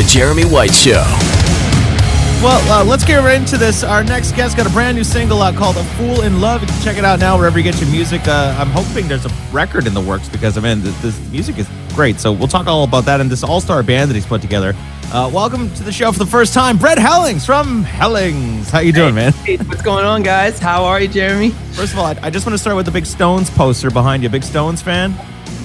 The Jeremy White Show. Well, uh, let's get right into this. Our next guest got a brand new single out called "A Fool in Love." You can check it out now wherever you get your music. Uh, I'm hoping there's a record in the works because I mean, this, this music is great. So we'll talk all about that and this all-star band that he's put together. Uh, welcome to the show for the first time, Brett Hellings from Hellings. How you doing, man? Hey, what's going on, guys? How are you, Jeremy? First of all, I, I just want to start with the big Stones poster behind you. Big Stones fan?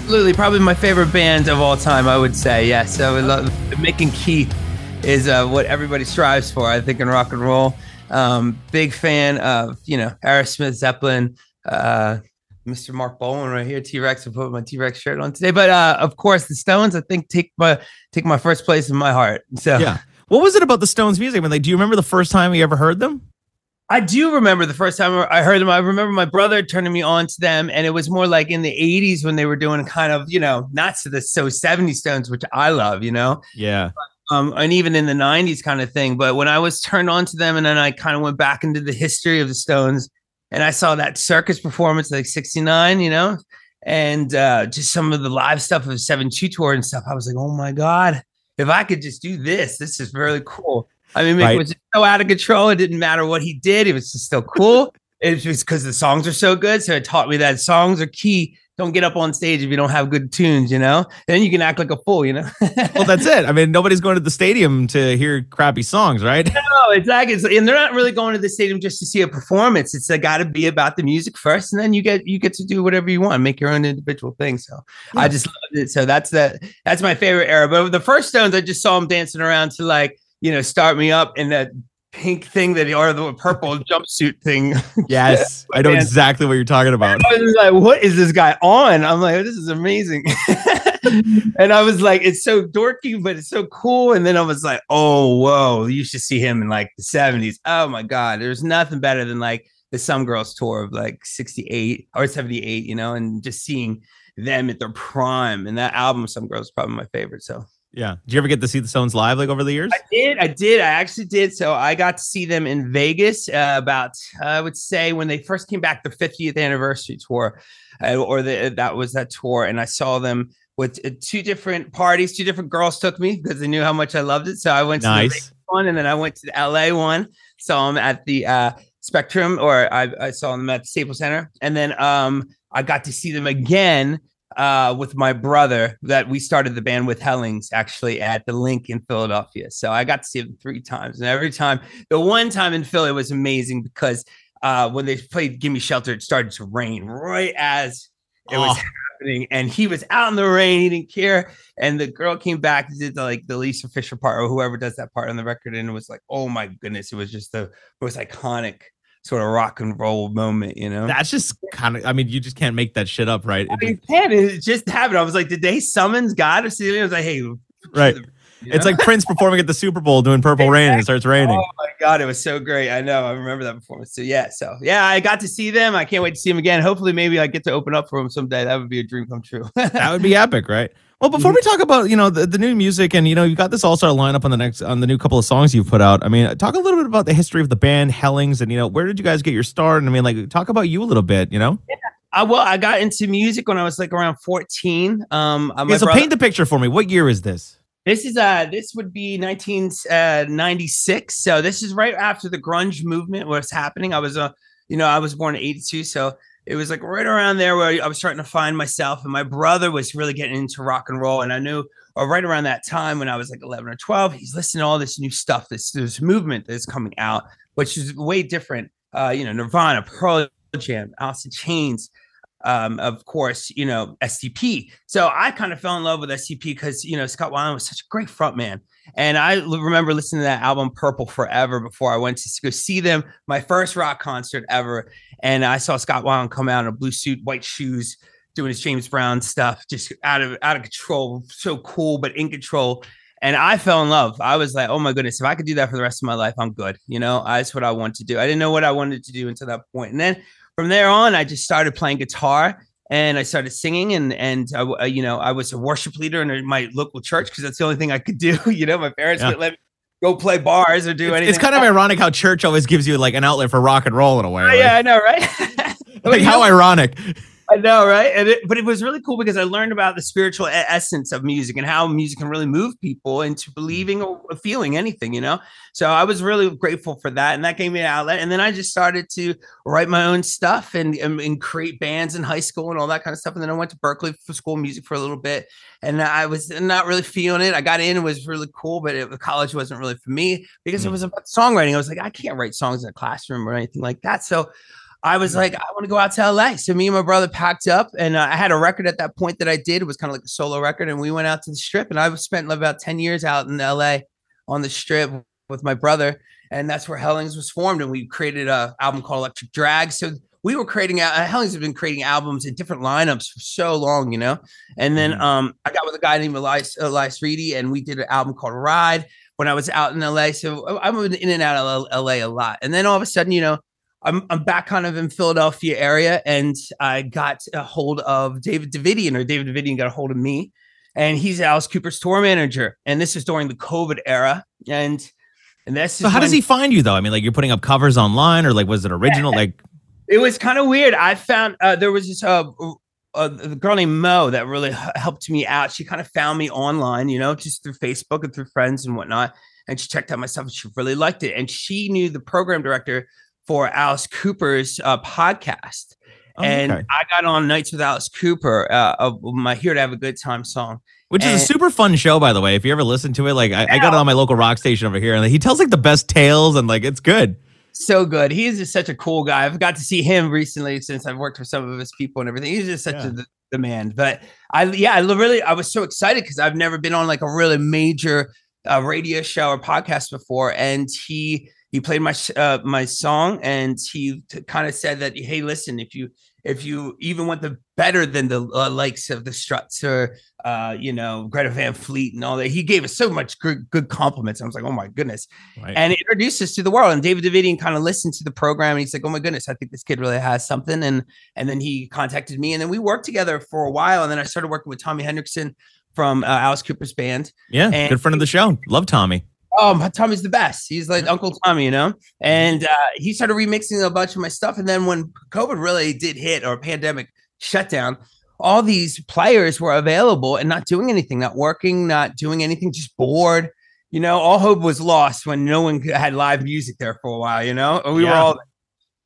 Absolutely, probably my favorite band of all time. I would say, yes. So, love, Mick and Keith is uh, what everybody strives for, I think, in rock and roll. Um, big fan of, you know, Aerosmith, Zeppelin, uh, Mr. Marc Bolan right here, T Rex. I put my T Rex shirt on today, but uh, of course, the Stones. I think take my take my first place in my heart. So yeah, what was it about the Stones music? I mean, like, do you remember the first time you ever heard them? I do remember the first time I heard them. I remember my brother turning me on to them, and it was more like in the '80s when they were doing kind of, you know, not to the so '70s Stones, which I love, you know. Yeah. But um, and even in the 90s kind of thing. But when I was turned on to them and then I kind of went back into the history of the Stones and I saw that circus performance like 69, you know, and uh, just some of the live stuff of the 7 2 tour and stuff, I was like, oh my God, if I could just do this, this is really cool. I mean, right. it was so out of control. It didn't matter what he did, it was just still cool. it was because the songs are so good. So it taught me that songs are key don't get up on stage if you don't have good tunes, you know? Then you can act like a fool, you know? well, that's it. I mean, nobody's going to the stadium to hear crappy songs, right? No, exactly. and they're not really going to the stadium just to see a performance. It's got to be about the music first, and then you get you get to do whatever you want, make your own individual thing. So yeah. I just loved it. So that's that. That's my favorite era. But the first Stones, I just saw them dancing around to like you know start me up in that pink thing that or the purple jumpsuit thing. Yes, I know exactly what you're talking about. I was like, what is this guy on? I'm like, this is amazing. and I was like, it's so dorky, but it's so cool. And then I was like, oh, whoa, you should see him in like the 70s. Oh my God, there's nothing better than like the Some Girls tour of like 68 or 78, you know, and just seeing them at their prime. And that album, Some Girls, is probably my favorite. So yeah. Did you ever get to see the Stones live like over the years? I did. I did. I actually did. So I got to see them in Vegas uh, about, I would say, when they first came back, the 50th anniversary tour, uh, or the, that was that tour. And I saw them with uh, two different parties. Two different girls took me because they knew how much I loved it. So I went to the Vegas one and then I went to the LA one. Saw them at the uh, Spectrum, or I, I saw them at the Staples Center. And then um, I got to see them again uh, with my brother that we started the band with Hellings actually at the Linc in Philadelphia. So I got to see them three times, and every time, the one time in Philly was amazing because uh, when they played "Gimme Shelter," it started to rain right as it was oh. happening, and he was out in the rain, he didn't care. And the girl came back and did the, like the Lisa Fischer part or whoever does that part on the record, and it was like, oh my goodness, it was just the most iconic sort of rock and roll moment, you know? That's just kind of, I mean, you just can't make that shit up, right? I mean, you can't. It just happened. I was like, did they summons God or something? I was like, hey, right. It's like Prince performing at the Super Bowl doing Purple Rain and it starts raining. Oh my god, it was so great! I know, I remember that performance. So yeah, so yeah, I got to see them. I can't wait to see them again. Hopefully, maybe I get to open up for them someday. That would be a dream come true. that would be epic, right? Well, before we talk about you know the, the new music and you know you got this all star lineup on the next on the new couple of songs you've put out. I mean, talk a little bit about the history of the band Hellings and you know where did you guys get your start? And I mean, like talk about you a little bit. You know. Yeah. I, well, I got into music when I was like around 14. Um, uh, yeah, so brother, paint the picture for me. What year is this? This is uh this would be 1996. Uh, so this is right after the grunge movement was happening. I was uh, you know I was born in 82, so it was like right around there where I was starting to find myself. And my brother was really getting into rock and roll. And I knew or right around that time when I was like 11 or 12, he's listening to all this new stuff, this, this movement that's coming out, which is way different. Uh, you know, Nirvana, Pearl Jam, Alice in Chains, um, of course, you know, STP. So I kind of fell in love with STP because, you know, Scott Weiland was such a great frontman. And I remember listening to that album Purple Forever before I went to go see them, my first rock concert ever. And I saw Scott Weiland come out in a blue suit, white shoes, doing his James Brown stuff, just out of out of control, so cool, but in control. And I fell in love. I was like, oh my goodness, if I could do that for the rest of my life, I'm good. You know, that's what I want to do. I didn't know what I wanted to do until that point. And then from there on, I just started playing guitar and I started singing and and I, uh, you know I was a worship leader in my local church because that's the only thing I could do. You know, my parents yeah. would let me go play bars or do it's, anything. It's kind of ironic how church always gives you like an outlet for rock and roll in a way. Right? Yeah, I know, right? like how ironic. I know, right? And it, but it was really cool because I learned about the spiritual essence of music and how music can really move people into believing or feeling anything, you know. So I was really grateful for that, and that gave me an outlet. And then I just started to write my own stuff and, and, and create bands in high school and all that kind of stuff. And then I went to Berklee for school music for a little bit, and I was not really feeling it. I got in; it was really cool, but it, college wasn't really for me because mm-hmm. it was about songwriting. I was like, I can't write songs in a classroom or anything like that. So I was like, I want to go out to LA. So me and my brother packed up, and uh, I had a record at that point that I did. It was kind of like a solo record, and we went out to the strip. And I spent about ten years out in LA on the strip with my brother, and that's where Hellings was formed. And we created a album called Electric Drag. So we were creating uh, Hellings have been creating albums in different lineups for so long, you know. And then mm-hmm. um, I got with a guy named Elias Elias Reedy, and we did an album called Ride when I was out in LA. So I'm in and out of LA a lot. And then all of a sudden, you know I'm, I'm back kind of in Philadelphia area and I got a hold of David Davidian or David Davidian got a hold of me and he's Alice Cooper's tour manager. And this is during the COVID era. And and that's so how does he find you though? I mean, like you're putting up covers online or like was it original? Yeah. Like it was kind of weird. I found uh, there was this uh, uh, a girl named Mo that really helped me out. She kind of found me online, you know, just through Facebook and through friends and whatnot. And she checked out my stuff and she really liked it. And she knew the program director for Alice Cooper's uh, podcast. Oh, and okay. I got on Nights with Alice Cooper, uh, of my Here to Have a Good Time song. Which and, is a super fun show, by the way. If you ever listen to it, like I, I got it on my local rock station over here, and he tells like the best tales, and like it's good. So good. He's just such a cool guy. I've got to see him recently since I've worked for some of his people and everything. He's just such yeah. a demand. But I, yeah, I really, I was so excited because I've never been on like a really major uh, radio show or podcast before, and he he played my uh, my song and he t- kind of said that hey listen if you if you even want the better than the uh, likes of the struts or uh, you know greta van fleet and all that he gave us so much good, good compliments. I was like oh my goodness. Right. and it introduced us to the world and david davidian kind of listened to the program and he's like oh my goodness i think this kid really has something. And and then he contacted me and then we worked together for a while and then i started working with tommy Henriksen from uh, alice cooper's band. Yeah and good friend of the show. Love tommy Oh, Tommy's the best. He's like Uncle Tommy, you know. And uh, he started remixing a bunch of my stuff. And then when COVID really did hit or pandemic shutdown, all these players were available and not doing anything, not working, not doing anything, just bored. You know, all hope was lost when no one had live music there for a while. You know, we yeah. were all.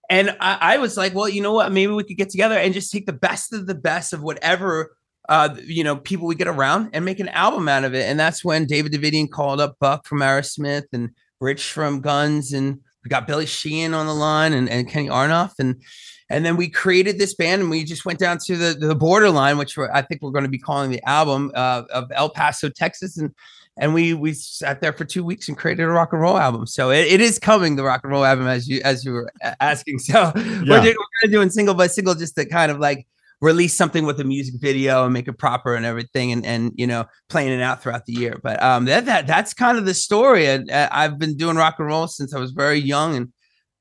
And I, I was like, well, you know what? Maybe we could get together and just take the best of the best of whatever uh, you know, people we get around and make an album out of it. And that's when David Davidian called up Buck from Aerosmith and Rich from Guns, and we got Billy Sheehan on the line and, and Kenny Aronoff, And and then we created this band and we just went down to the, the borderline, which I think we're going to be calling the album uh, of El Paso, Texas. And and we we sat there for two weeks and created a rock and roll album. So it, it is coming, the rock and roll album, as you as you were asking. So yeah. we're, doing, we're doing single by single just to kind of like release something with a music video and make it proper and everything and and you know playing it out throughout the year but um that, that that's kind of the story and uh, i've been doing rock and roll since i was very young and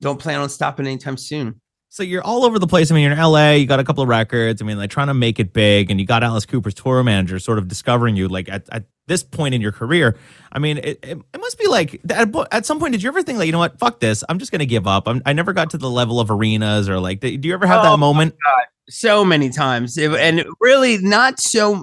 don't plan on stopping anytime soon so you're all over the place. I mean, you're in LA, you got a couple of records. I mean, like trying to make it big, and you got Alice Cooper's tour manager sort of discovering you like at, at this point in your career. I mean, it, it, it must be like at, at, some point, did you ever think like, you know what, fuck this, I'm just going to give up? I'm, i never got to the level of arenas or like, do you ever have oh, that moment? So many times and really not so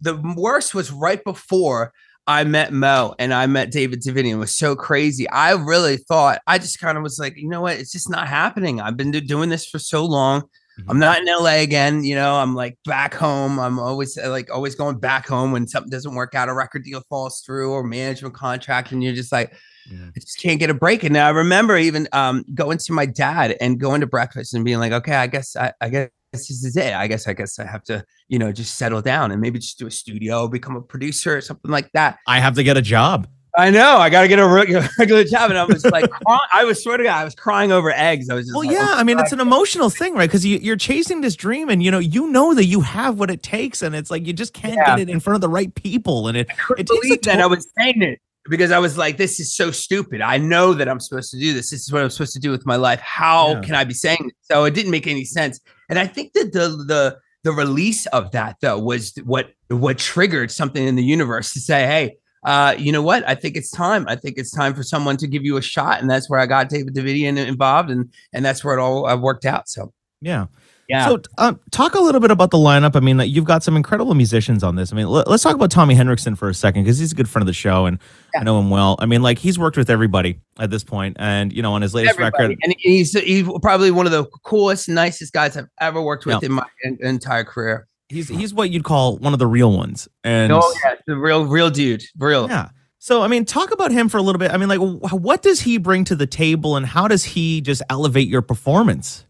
the worst was right before I met Mo and I met David Davidian. It was so crazy. I really thought I just kind of was like, you know what? It's just not happening. I've been doing this for so long. Mm-hmm. I'm not in LA again. You know, I'm like back home. I'm always like always going back home when something doesn't work out, a record deal falls through or management contract, and you're just like, yeah. I just can't get a break. And now I remember even um, going to my dad and going to breakfast and being like, okay, I guess I, I guess this is it. I guess I guess I have to, you know, just settle down and maybe just do a studio, become a producer or something like that. I have to get a job. I know. I got to get a regular job, and I was like, I was swear to God, I was crying over eggs. I was just well, like, oh, yeah. Oh, I mean, it's an emotional thing, right? Because you, are chasing this dream, and you know, you know that you have what it takes, and it's like you just can't yeah. get it in front of the right people, and it. I it believe that I was saying it because I was like, this is so stupid. I know that I'm supposed to do this. This is what I'm supposed to do with my life. How yeah. can I be saying this? So it didn't make any sense. And I think that the the the release of that though was what what triggered something in the universe to say, hey, uh, you know what? I think it's time. I think it's time for someone to give you a shot, and that's where I got David Davidian involved, and and that's where it all uh, worked out. So yeah. Yeah. So, um, talk a little bit about the lineup. I mean, like, you've got some incredible musicians on this. I mean, let, us talk about Tommy Henriksen for a second because he's a good friend of the show, and Yeah. I know him well. I mean, like, he's worked with everybody at this point, and you know, on his latest Everybody. record, And he's he's probably one of the coolest, nicest guys I've ever worked with Yeah. in my en- entire career. he's he's what you'd call one of the real ones. And oh yeah, the real real dude, real. Yeah. So, I mean, talk about him for a little bit. I mean, like, wh- what does he bring to the table, and how does he just elevate your performance?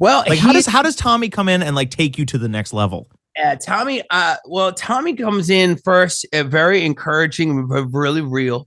Well, Like, how does how does Tommy come in and like take you to the next level? Yeah, Tommy. Uh, well, Tommy comes in first, uh, very encouraging, really real.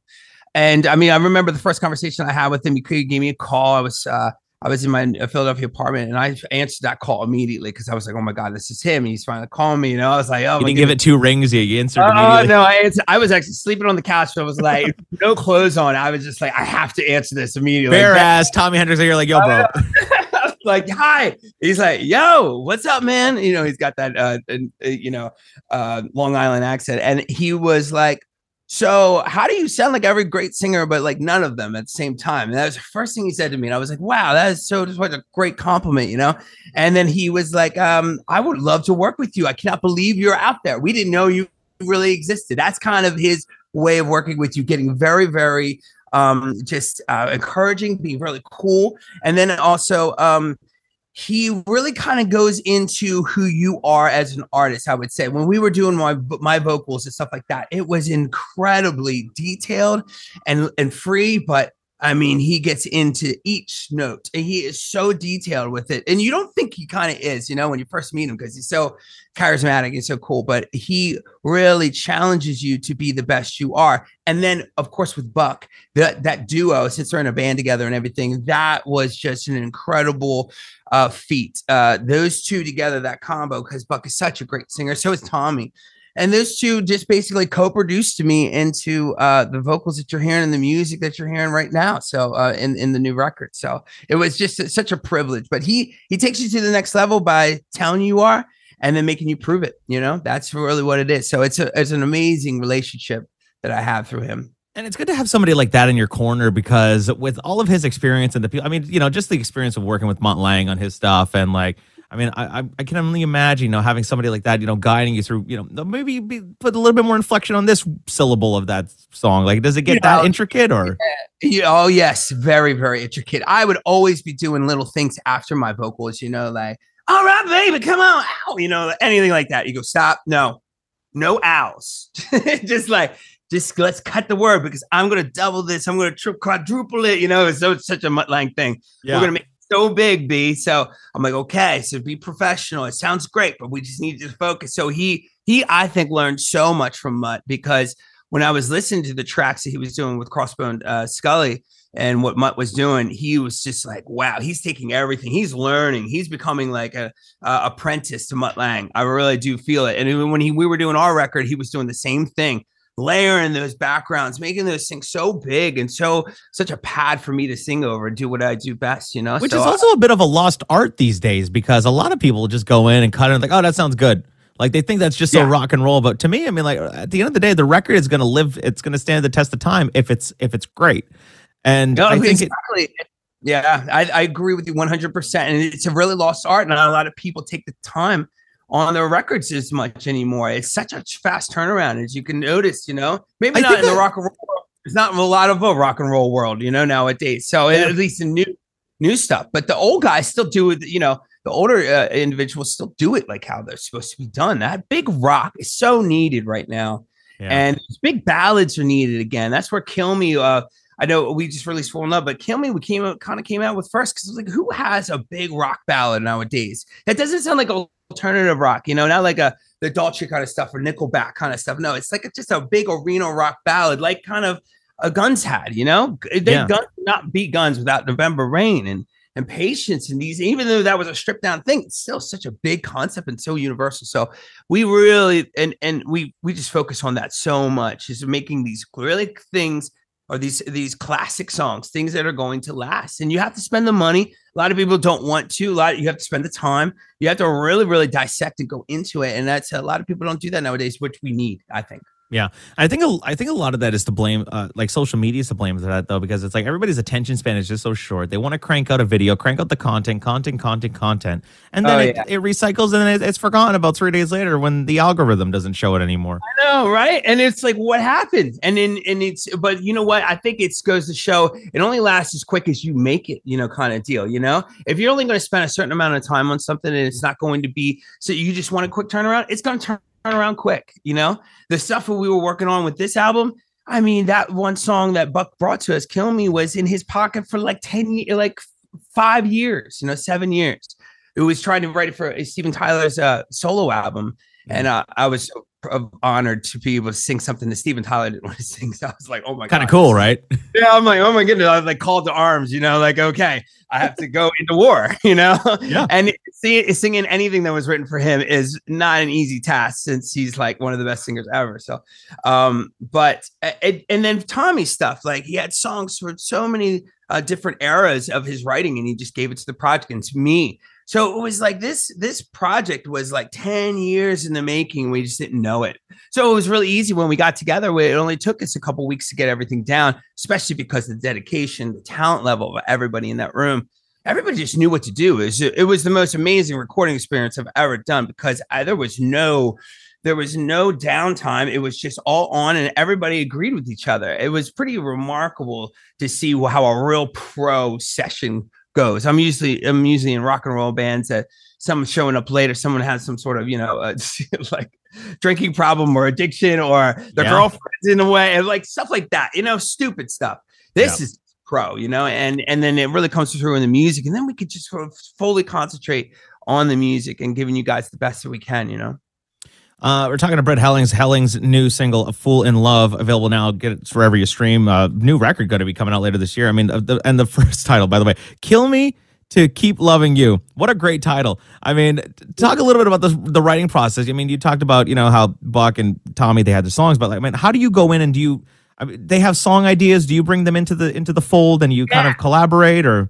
And I mean, I remember the first conversation I had with him. He gave me a call. I was uh, I was in my uh, Philadelphia apartment, and I answered that call immediately because I was like, "Oh my god, this is him!" And he's finally calling me. You know, I was like, "Oh you didn't give it two rings. You, answered Oh immediately. no, I answered, I was actually sleeping on the couch. So I was like, no clothes on. I was just like, I have to answer this immediately. Bare Like, ass Tommy Henriksen. You're like, yo, bro. like hi. He's like yo what's up man? You know he's got that uh, uh you know uh long island accent. And he was like so how do you sound like every great singer but like none of them at the same time? And that was the first thing he said to me and i was like wow that is so just what a great compliment you know? And then he was like um i would love to work with you. I cannot believe you're out there. We didn't know you really existed. That's kind of his way of working with you getting very very um just uh encouraging being really cool. And then also um he really kind of goes into who you are as an artist i would say. When we were doing my my vocals and stuff like that it was incredibly detailed and and free but i mean he gets into each note and he is so detailed with it and you don't think he kind of is you know when you first meet him because he's so charismatic and so cool but he really challenges you to be the best you are and then of course with buck that that duo since they're in a band together and everything that was just an incredible uh feat uh those two together that combo because buck is such a great singer so is tommy and those two just basically co-produced me into uh the vocals that you're hearing and the music that you're hearing right now. So uh in in the new record. So it was just a- such a privilege. But he he takes you to the next level by telling you you are and then making you prove it you know? That's really what it is. So it's a it's an amazing relationship that i have through him. And it's good to have somebody like that in your corner because with all of his experience and the people, I mean, you know, just the experience of working with Mutt Lange on his stuff and like, I mean, I, I- I can only imagine, you know, having somebody like that, you know, guiding you through, you know, maybe be, put a little bit more inflection on this syllable of that song. Like, does it get You that know, intricate or? Yeah, oh yes, very, very intricate. I would always be doing little things after my vocals, you know, like, all right, baby, come on, ow, you know, anything like that. You go, stop, no, no owls. just like, just let's cut the word because I'm gonna double this, I'm gonna tri- quadruple it, you know, it's so it's such a Mutt Lange thing. We're gonna make so big, B. So I'm like, okay, so be professional. It sounds great, but we just need to focus. So he he I think learned so much from Mutt because when I was listening to the tracks that he was doing with Crossbone uh, Skully and what Mutt was doing, he was just like, wow, he's taking everything. He's learning. He's becoming like a, a apprentice to Mutt Lange. I really do feel it. And even when he we were doing our record, he was doing the same thing, layering those backgrounds, making those things so big and so such a pad for me to sing over and do what I do best. You know, Which So, is also a bit of a lost art these days because a lot of people just go in and cut it and like, oh, that sounds good. Like they think that's just so rock and roll. But to me, I mean, like at the end of the day, the record is going to live. It's going to stand the test of time if it's if it's great. And No, I think it, yeah, I, I agree with you 100%. And it's a really lost art. Not a lot of people take the time on their records as much anymore. It's such a fast turnaround, as you can notice, you know, maybe I not in the rock and roll world. There's not a lot of a rock and roll world, you know, nowadays. So Yeah. at least in new new stuff. But the old guys still do it, you know, the older uh, individuals still do it like how they're supposed to be done. That big rock is so needed right now yeah. and big ballads are needed again. That's where Kill Me. Uh, I know we just released Full Love, but Kill Me we came out kind of came out with first because like who has a big rock ballad nowadays? That doesn't sound like alternative rock, you know, not like a the Dolce kind of stuff or Nickelback kind of stuff. No, it's like a, just a big arena rock ballad, like kind of a Guns had, you know. They Yeah. Guns not beat Guns without November Rain and and patience and these even though that was a stripped down thing it's still such a big concept and so universal so we really and and we we just focus on that so much is making these really things or these these classic songs things that are going to last. And you have to spend the money. A lot of people don't want to. A lot you have to spend the time. You have to really really dissect and go into it. And that's a lot of people don't do that nowadays which we need i think Yeah, I think a, I think a lot of that is to blame, uh, like social media is to blame for that though, because it's like everybody's attention span is just so short. They want to crank out a video, crank out the content, content, content, content, and then Oh, it, yeah. it recycles and then it, it's forgotten about three days later when the algorithm doesn't show it anymore. I know, right? And it's like, what happened? And then, and it's, but you know what? I think it goes to show it only lasts as quick as you make it, you know, kind of deal. You know, if you're only going to spend a certain amount of time on something and it's not going to be, so you just want a quick turnaround, it's going to turn around quick. You know, the stuff that we were working on with this album. I mean, that one song that Buck brought to us, "Kill Me," was in his pocket for like ten, like five years. You know, seven years. It was trying to write it for Steven Tyler's uh, solo album, and uh, I was honored to be able to sing something that Steven Tyler didn't want to sing. So I was like, oh my Kind of cool, right? Yeah, I'm like, oh my goodness. I was like called to arms, you know, like, okay, I have to go into war, you know? Yeah. And singing anything that was written for him is not an easy task since he's like one of the best singers ever. So, um, but, it, and then Tommy stuff, like he had songs for so many uh, different eras of his writing and he just gave it to the project and to me. So it was like this, this project was like 10 years in the making. We just didn't know it. So it was really easy when we got together. It only took us a couple weeks to get everything down, especially because the dedication, the talent level of everybody in that room. Everybody just knew what to do. It was, it was the most amazing recording experience I've ever done because I, there was no there was no downtime. It was just all on, and everybody agreed with each other. It was pretty remarkable to see how a real pro session goes. I'm usually I'm usually in rock and roll bands that someone's showing up later, someone has some sort of you know uh, like drinking problem or addiction or their Yeah. girlfriend's in the way and like stuff like that. You know, stupid stuff. This is pro, you know, and and then it really comes through in the music, and then we could just sort of fully concentrate on the music and giving you guys the best that we can, you know. Uh, we're talking to Brett Hellings. Hellings' new single, "A Fool in Love," available now. Get it wherever you stream. Uh, new record going to be coming out later this year. I mean, the, and the first title, by the way, "Kill Me to Keep Loving You." What a great title! I mean, talk a little bit about the the writing process. I mean, you talked about you know how Buck and Tommy they had the songs, but like, I mean, how do you go in and do you? I mean, they have song ideas. Do you bring them into the into the fold and you kind of collaborate or?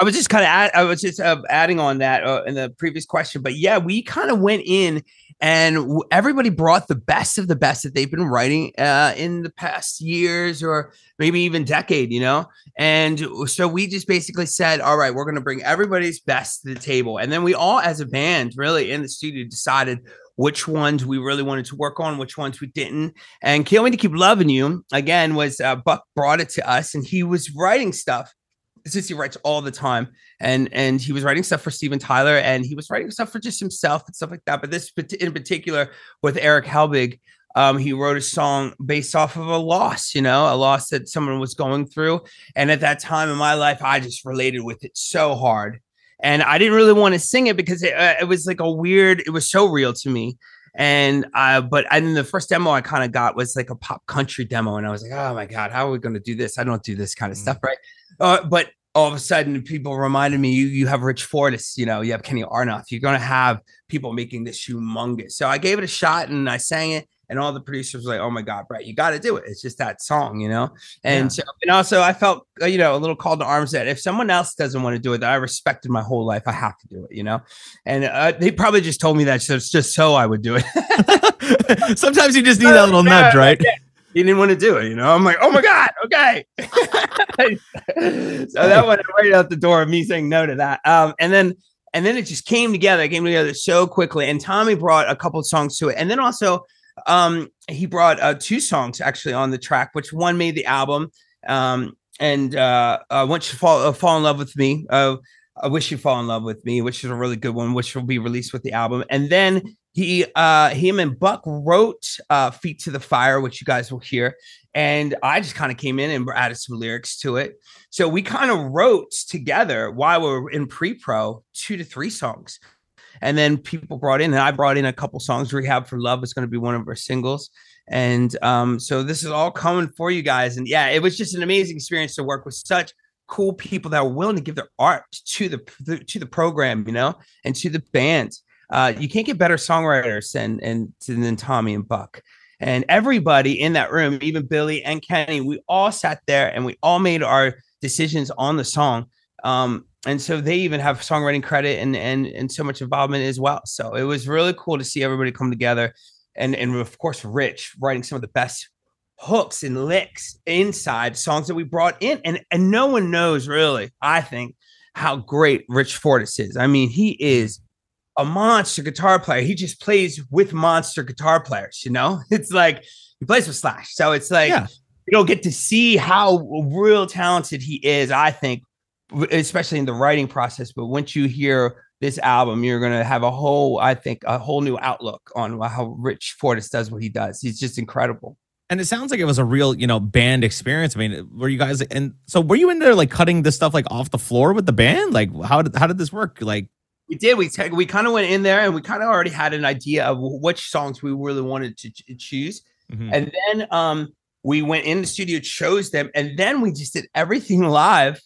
I was just kind of add, I was just uh, adding on that uh, in the previous question, but yeah, we kind of went in and w- everybody brought the best of the best that they've been writing uh, in the past years or maybe even decade, you know. And so we just basically said, all right, we're going to bring everybody's best to the table, and then we all, as a band, really in the studio, decided which ones we really wanted to work on, which ones we didn't. And "Can't Wait to Keep Loving You" again was uh, Buck brought it to us, and he was writing stuff. Since he writes all the time and and he was writing stuff for Steven Tyler and he was writing stuff for just himself and stuff like that. But this in particular with Eric Helbig um he wrote a song based off of a loss you know a loss that someone was going through. And at that time in my life I just related with it so hard and I didn't really want to sing it because it, uh, it was like a weird it was so real to me and uh but and the first demo I kind of got was like a pop country demo and I was like oh my god how are we going to do this I don't do this kind of Mm. stuff right uh, but all of a sudden people reminded me you you have Rich Fortus, you know, you have Kenny Aronoff. You're gonna have people making this humongous. So I gave it a shot and I sang it, and all the producers were like, "Oh my god, Brett, you got to do it. It's just that song, you know." And Yeah. so and also I felt uh, you know a little called to arms that if someone else doesn't want to do it, that I respected my whole life, I have to do it, you know. And uh, they probably just told me that so it's just so I would do it. Sometimes you just need that little nudge, right? he didn't want to do it. You know, I'm like, oh my god, okay. so that went right out the door of me saying no to that. Um, and then and then it just came together. It came together so quickly. And Tommy brought a couple of songs to it, and then also um, he brought uh, two songs actually on the track, which one made the album. Um, and uh, uh, once you fall uh, fall in love with me, uh, I wish you fall in love with me, which is a really good one, which will be released with the album. And then he uh him and Buck wrote uh Feet to the Fire, which you guys will hear. And I just kind of came in and added some lyrics to it. So we kind of wrote together while we were in pre-pro two to three songs. And then people brought in, and I brought in a couple songs. Rehab for Love is going to be one of our singles. And um, so this is all coming for you guys. And yeah, it was just an amazing experience to work with such cool people that are willing to give their art to the to the program, you know, and to the band. Uh, you can't get better songwriters than and than Tommy and Buck. And everybody in that room, even Billy and Kenny, we all sat there and we all made our decisions on the song. Um, and so they even have songwriting credit and and and so much involvement as well. So it was really cool to see everybody come together and and of course Rich writing some of the best hooks and licks inside songs that we brought in, and and no one knows really, I think, how great Rich Fortus is. I mean, he is a monster guitar player. He just plays with monster guitar players. You know, it's like he plays with Slash, so it's like. Yeah. You don't get to see how real talented he is, I think, especially in the writing process. But once you hear this album, you're going to have a whole, I think, a whole new outlook on how Rich Fortus does what he does. He's just incredible. And it sounds like it was a real, you know, band experience. I mean, were you guys and so were you in there like cutting this stuff like off the floor with the band? Like how did how did this work? Like we did. We we kind of went in there and we kind of already had an idea of which songs we really wanted to ch- choose, mm-hmm. and then um we went in the studio, chose them, and then we just did everything live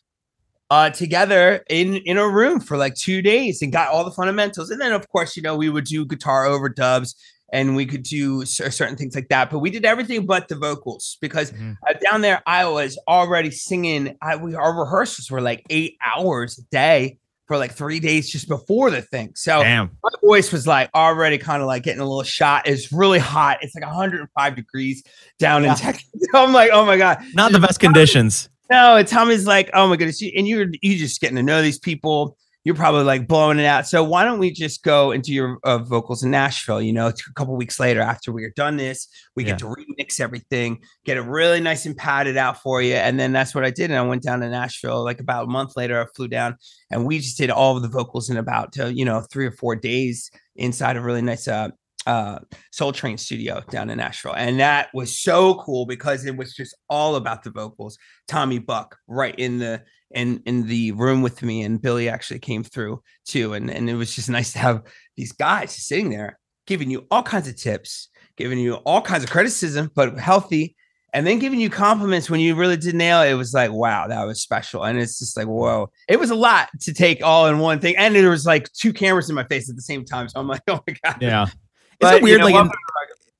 uh, together in in a room for like two days and got all the fundamentals. And then, of course, you know, we would do guitar overdubs and we could do certain things like that. But we did everything but the vocals because mm-hmm. uh, down there I was already singing. I, we our rehearsals were like eight hours a day for like three days just before the thing. So Damn. my voice was like already kind of like getting a little shot. It's really hot. It's like 105 degrees down yeah. in Texas. I'm like, oh my god, not the best conditions. No, Tommy's like, oh my goodness, and you're you just getting to know these people. You're probably like blowing it out. So why don't we just go into your uh, vocals in Nashville? You know, a couple weeks later after we are done this, we yeah. get to remix everything, get it really nice and padded out for you, and then that's what I did. And I went down to Nashville like about a month later. I flew down, and we just did all of the vocals in about uh, you know three or four days inside a really nice uh, uh, Soul Train studio down in Nashville. And that was so cool because it was just all about the vocals. Tommy Buck right in the in in the room with me and Billy actually came through too and and it was just nice to have these guys sitting there giving you all kinds of tips, giving you all kinds of criticism but healthy and then giving you compliments when you really did nail it. It was like, wow, that was special. And it's just like, whoa, it was a lot to take all in one thing. And there was like two cameras in my face at the same time. So I'm like, oh my God. Yeah. Is it weird? You know, like,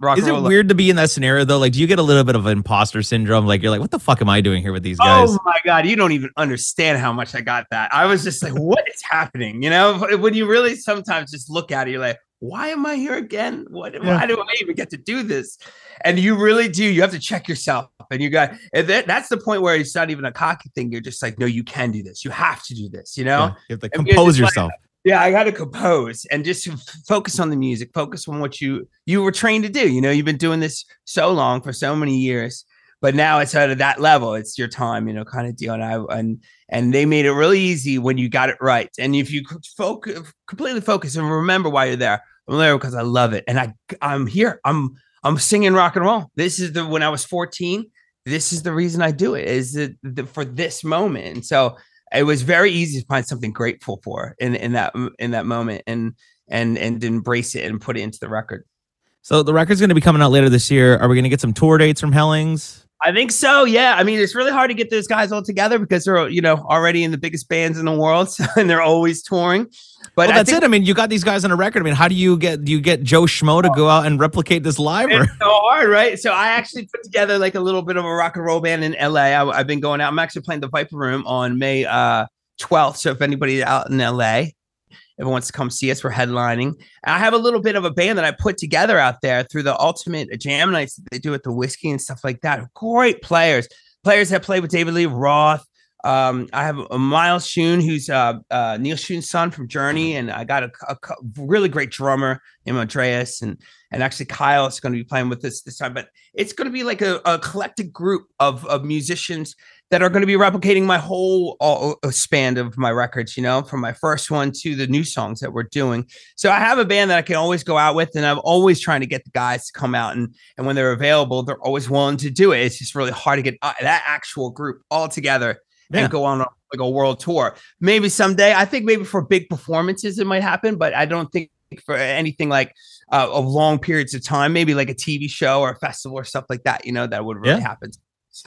rock, is it weird to be in that scenario though? Like, do you get a little bit of imposter syndrome? Like, you're like, what the fuck am I doing here with these guys? Oh my god, you don't even understand how much I got that. I was just like, what is happening? You know, when you really sometimes just look at it, you're like, why am I here again? What? Yeah. Why do I even get to do this? And you really do. You have to check yourself, and you got. And that, that's the point where it's not even a cocky thing. You're just like, no, you can do this. You have to do this. You know, yeah, you have to compose yourself. Like, yeah i got to compose and just focus on the music focus on what you you were trained to do you know you've been doing this so long for so many years but now it's at that level it's your time you know kind of deal and i and and they made it really easy when you got it right and if you focus completely focus and remember why you're there i'm there because i love it and i i'm here i'm i'm singing rock and roll this is the when i was 14 this is the reason i do it is that for this moment and so it was very easy to find something grateful for in in that in that moment and and and embrace it and put it into the record. So the record's going to be coming out later this year. Are we going to get some tour dates from Hellings? I think so. Yeah. I mean, it's really hard to get those guys all together because they're, you know, already in the biggest bands in the world and they're always touring. But well, that's think, it. I mean, you got these guys on a record. I mean, how do you get do you get Joe Schmo to go out and replicate this live? It's so hard, right? So I actually put together like a little bit of a rock and roll band in LA. I, have been going out. I'm actually playing the Viper Room on May uh, 12th. So if anybody out in LA ever wants to come see us, we're headlining. I have a little bit of a band that I put together out there through the ultimate jam nights that they do at the whiskey and stuff like that. Great players, players that played with David Lee Roth. Um, I have a Miles Schon, who's uh, uh, Neal Schon's son from Journey, and I got a, a, a really great drummer named Andreas, and and actually Kyle is going to be playing with us this time. But it's going to be like a, a collected group of of musicians that are going to be replicating my whole uh, span of my records, you know, from my first one to the new songs that we're doing. So I have a band that I can always go out with, and I'm always trying to get the guys to come out, and and when they're available, they're always willing to do it. It's just really hard to get uh, that actual group all together yeah. and go on a, like a world tour. Maybe someday, I think maybe for big performances it might happen, but I don't think for anything like uh, of long periods of time, maybe like a TV show or a festival or stuff like that, you know, that would really yeah. happen.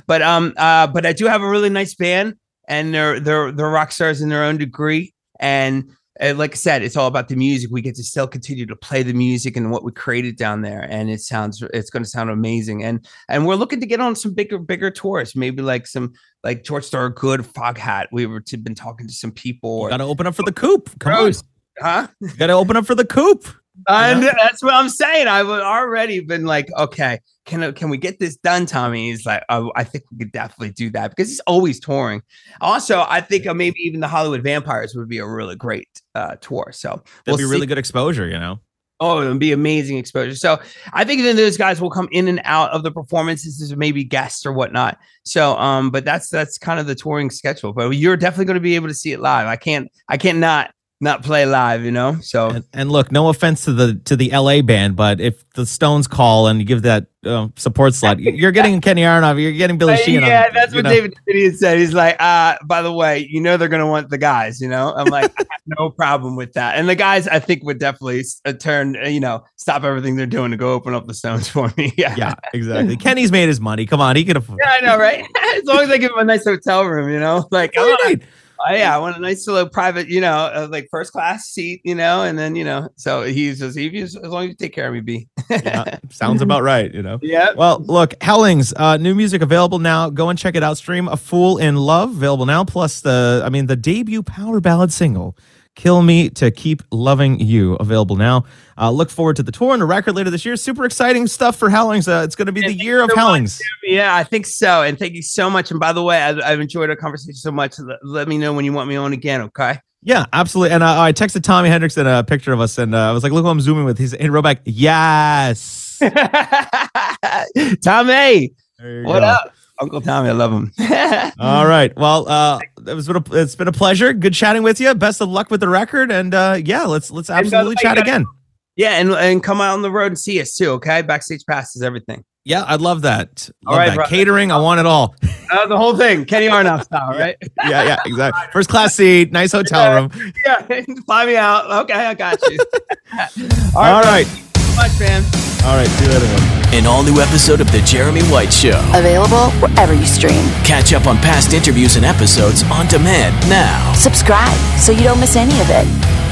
But um, uh, but I do have a really nice band, and they're they're they're rock stars in their own degree. And uh, like I said, it's all about the music. We get to still continue to play the music and what we created down there, and it sounds it's going to sound amazing. And and we're looking to get on some bigger bigger tours, maybe like some like George Foghat. We were to, been talking to some people. Got to open up for the coop. Come on, huh? Got to open up for the coop. And that's what I'm saying. I've already been like, okay, can can we get this done, Tommy? He's like, oh, I think we could definitely do that because he's always touring. Also, I think uh, maybe even the Hollywood Vampires would be a really great uh, tour. So That'd we'll be see. really good exposure, you know. Oh, it would be amazing exposure. So I think then those guys will come in and out of the performances as maybe guests or whatnot. So um, but that's that's kind of the touring schedule. But you're definitely going to be able to see it live. I can't I can't not not play live, you know. So And, and look, no offense to the to the LA band, but if the Stones call and you give that uh, support slot, you're getting Kenny Aronoff, you're getting Billy Sheehan. on- yeah, that's what know. David said. He's like, uh, by the way, you know they're gonna want the guys, you know. I'm like, no problem with that. And the guys, I think, would definitely uh, turn, uh, you know, stop everything they're doing to go open up the Stones for me. yeah, Yeah, exactly. Kenny's made his money. Come on, he could afford. Yeah, I know, right? as long as I give him a nice hotel room, you know, like, What oh, yeah, I want a nice little private, you know, uh, like first class seat, you know, and then you know, so he's just he as long as you take care of me, B. Yeah, sounds about right. You know. yeah. Well, look, Hellings, uh, new music available now. Go and check it out. Stream "A Fool in Love" available now. Plus the, I mean, the debut power ballad single "Kill Me to Keep Loving You" available now. Uh, look forward to the tour and the record later this year. Super exciting stuff for Hellings. Uh, it's going to be the year of so much, Yeah, I think so. And thank you so much. And by the way, I, I've enjoyed our conversation so much. Let, me know when you want me on again, okay? Yeah, absolutely. And uh, I texted Tommy Henriksen a picture of us, and uh, I was like, "Look who I'm zooming with." He's in wrote back, "Yes." Tommy, what go. up? Uncle Tommy, I love him. All right. Well, uh, it was been a, it's been a pleasure. Good chatting with you. Best of luck with the record, and uh, yeah, let's let's absolutely way, chat gotta- again. yeah, and, and come out on the road and see us too, okay? Backstage passes, everything. Yeah, I'd love that. All Love right, that. Catering, I want it all. Uh, the whole thing, Kenny Aronoff style, right? yeah, yeah, exactly. First class seat, nice hotel room. yeah, fly me out. Okay, I got you. All right. Thank you so much, man. All right. See you later. An all new episode of The Jeremy White Show. Available wherever you stream. Catch up on past interviews and episodes on demand now. Subscribe so you don't miss any of it.